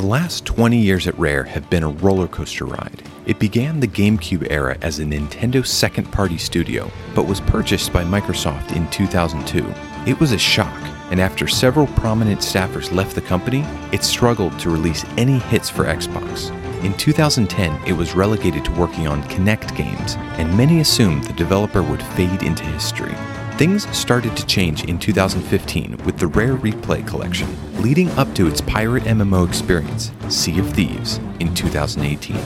The last 20 years at Rare have been a roller coaster ride. It began the GameCube era as a Nintendo second party studio, but was purchased by Microsoft in 2002. It was a shock, and after several prominent staffers left the company, it struggled to release any hits for Xbox. In 2010, it was relegated to working on Kinect games, and many assumed the developer would fade into history. Things started to change in 2015 with the Rare Replay collection, leading up to its pirate MMO experience, Sea of Thieves, in 2018.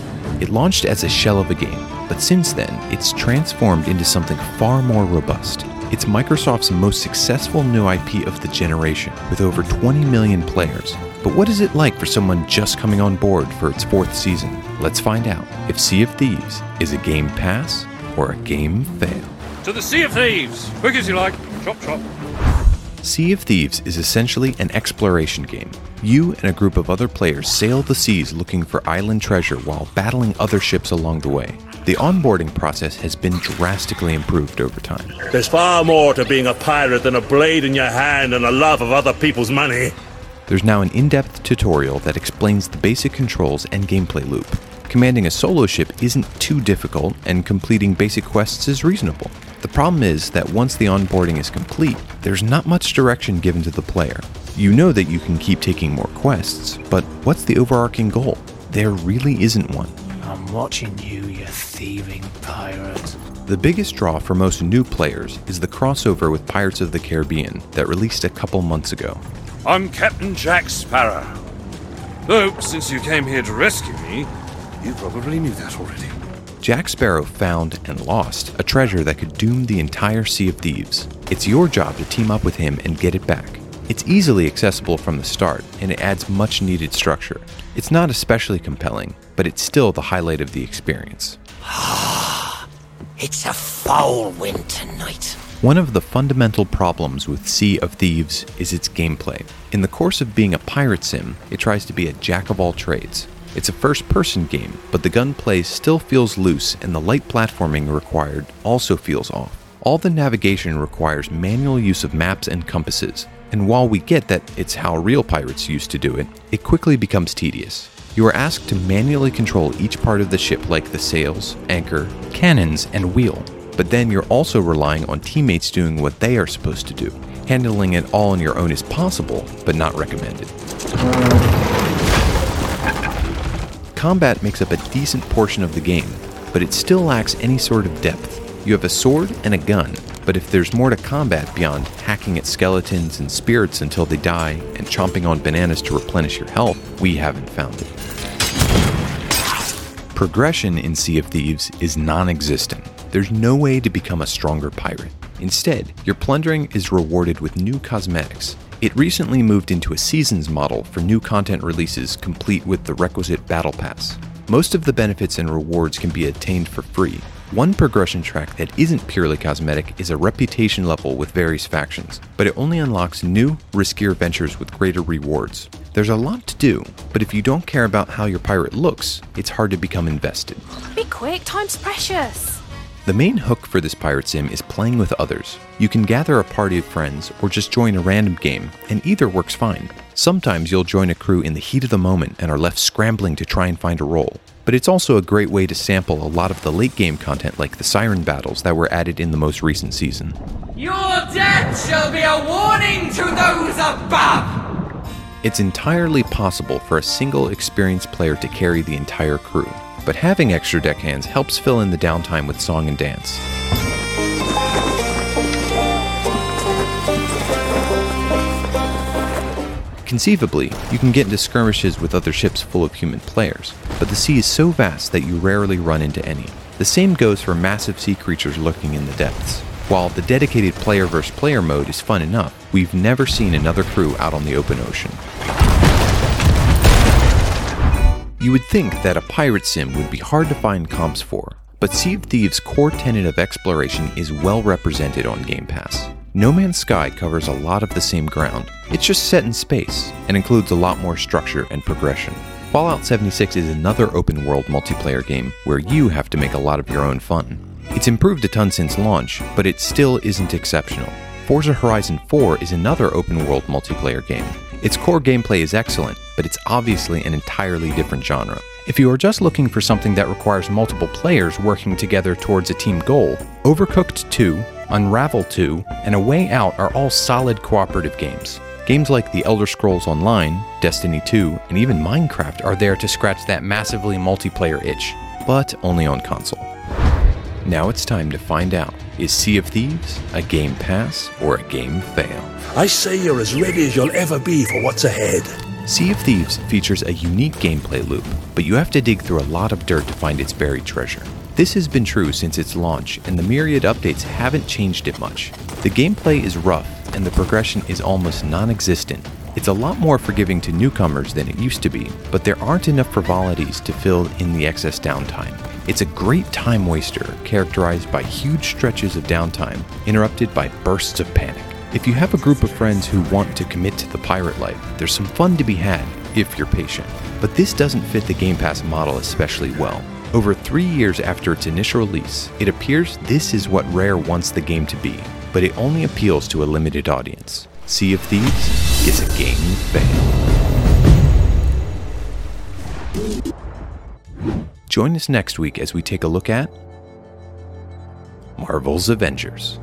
It launched as a shell of a game, but since then, it's transformed into something far more robust. It's Microsoft's most successful new IP of the generation, with over 20 million players. But what is it like for someone just coming on board for its fourth season? Let's find out if Sea of Thieves is a game pass or a game fail. To the Sea of Thieves! Quick as you like. Chop, chop. Sea of Thieves is essentially an exploration game. You and a group of other players sail the seas looking for island treasure while battling other ships along the way. The onboarding process has been drastically improved over time. There's far more to being a pirate than a blade in your hand and a love of other people's money. There's now an in depth tutorial that explains the basic controls and gameplay loop. Commanding a solo ship isn't too difficult, and completing basic quests is reasonable. The problem is that once the onboarding is complete, there's not much direction given to the player. You know that you can keep taking more quests, but what's the overarching goal? There really isn't one. I'm watching you, you thieving pirate. The biggest draw for most new players is the crossover with Pirates of the Caribbean that released a couple months ago. I'm Captain Jack Sparrow. Though, since you came here to rescue me, you probably knew that already. Jack Sparrow found and lost a treasure that could doom the entire Sea of Thieves. It's your job to team up with him and get it back. It's easily accessible from the start, and it adds much needed structure. It's not especially compelling, but it's still the highlight of the experience. It's a foul wind tonight. One of the fundamental problems with Sea of Thieves is its gameplay. In the course of being a pirate sim, it tries to be a jack of all trades. It's a first person game, but the gunplay still feels loose and the light platforming required also feels off. All the navigation requires manual use of maps and compasses, and while we get that it's how real pirates used to do it, it quickly becomes tedious. You are asked to manually control each part of the ship, like the sails, anchor, cannons, and wheel, but then you're also relying on teammates doing what they are supposed to do. Handling it all on your own is possible, but not recommended. Combat makes up a decent portion of the game, but it still lacks any sort of depth. You have a sword and a gun, but if there's more to combat beyond hacking at skeletons and spirits until they die and chomping on bananas to replenish your health, we haven't found it. Progression in Sea of Thieves is non existent. There's no way to become a stronger pirate. Instead, your plundering is rewarded with new cosmetics. It recently moved into a seasons model for new content releases complete with the requisite battle pass. Most of the benefits and rewards can be attained for free. One progression track that isn't purely cosmetic is a reputation level with various factions, but it only unlocks new, riskier ventures with greater rewards. There's a lot to do, but if you don't care about how your pirate looks, it's hard to become invested. Be quick, time's precious. The main hook for this pirate sim is playing with others. You can gather a party of friends or just join a random game, and either works fine. Sometimes you'll join a crew in the heat of the moment and are left scrambling to try and find a role. But it's also a great way to sample a lot of the late game content like the siren battles that were added in the most recent season. Your death shall be a warning to those above! It's entirely possible for a single experienced player to carry the entire crew, but having extra deckhands helps fill in the downtime with song and dance. Conceivably, you can get into skirmishes with other ships full of human players, but the sea is so vast that you rarely run into any. The same goes for massive sea creatures lurking in the depths. While the dedicated player versus player mode is fun enough, we've never seen another crew out on the open ocean. You would think that a pirate sim would be hard to find comps for, but Sea of Thieves' core tenet of exploration is well represented on Game Pass. No Man's Sky covers a lot of the same ground. It's just set in space and includes a lot more structure and progression. Fallout 76 is another open world multiplayer game where you have to make a lot of your own fun. It's improved a ton since launch, but it still isn't exceptional. Forza Horizon 4 is another open world multiplayer game. Its core gameplay is excellent, but it's obviously an entirely different genre. If you are just looking for something that requires multiple players working together towards a team goal, Overcooked 2, Unravel 2, and A Way Out are all solid cooperative games. Games like The Elder Scrolls Online, Destiny 2, and even Minecraft are there to scratch that massively multiplayer itch, but only on console. Now it's time to find out is Sea of Thieves a game pass or a game fail? I say you're as ready as you'll ever be for what's ahead. Sea of Thieves features a unique gameplay loop, but you have to dig through a lot of dirt to find its buried treasure. This has been true since its launch, and the myriad updates haven't changed it much. The gameplay is rough, and the progression is almost non existent. It's a lot more forgiving to newcomers than it used to be, but there aren't enough frivolities to fill in the excess downtime. It's a great time waster, characterized by huge stretches of downtime, interrupted by bursts of panic. If you have a group of friends who want to commit to the pirate life, there's some fun to be had if you're patient. But this doesn't fit the Game Pass model especially well. Over three years after its initial release, it appears this is what Rare wants the game to be, but it only appeals to a limited audience. Sea of Thieves is a game fail. Join us next week as we take a look at Marvel's Avengers.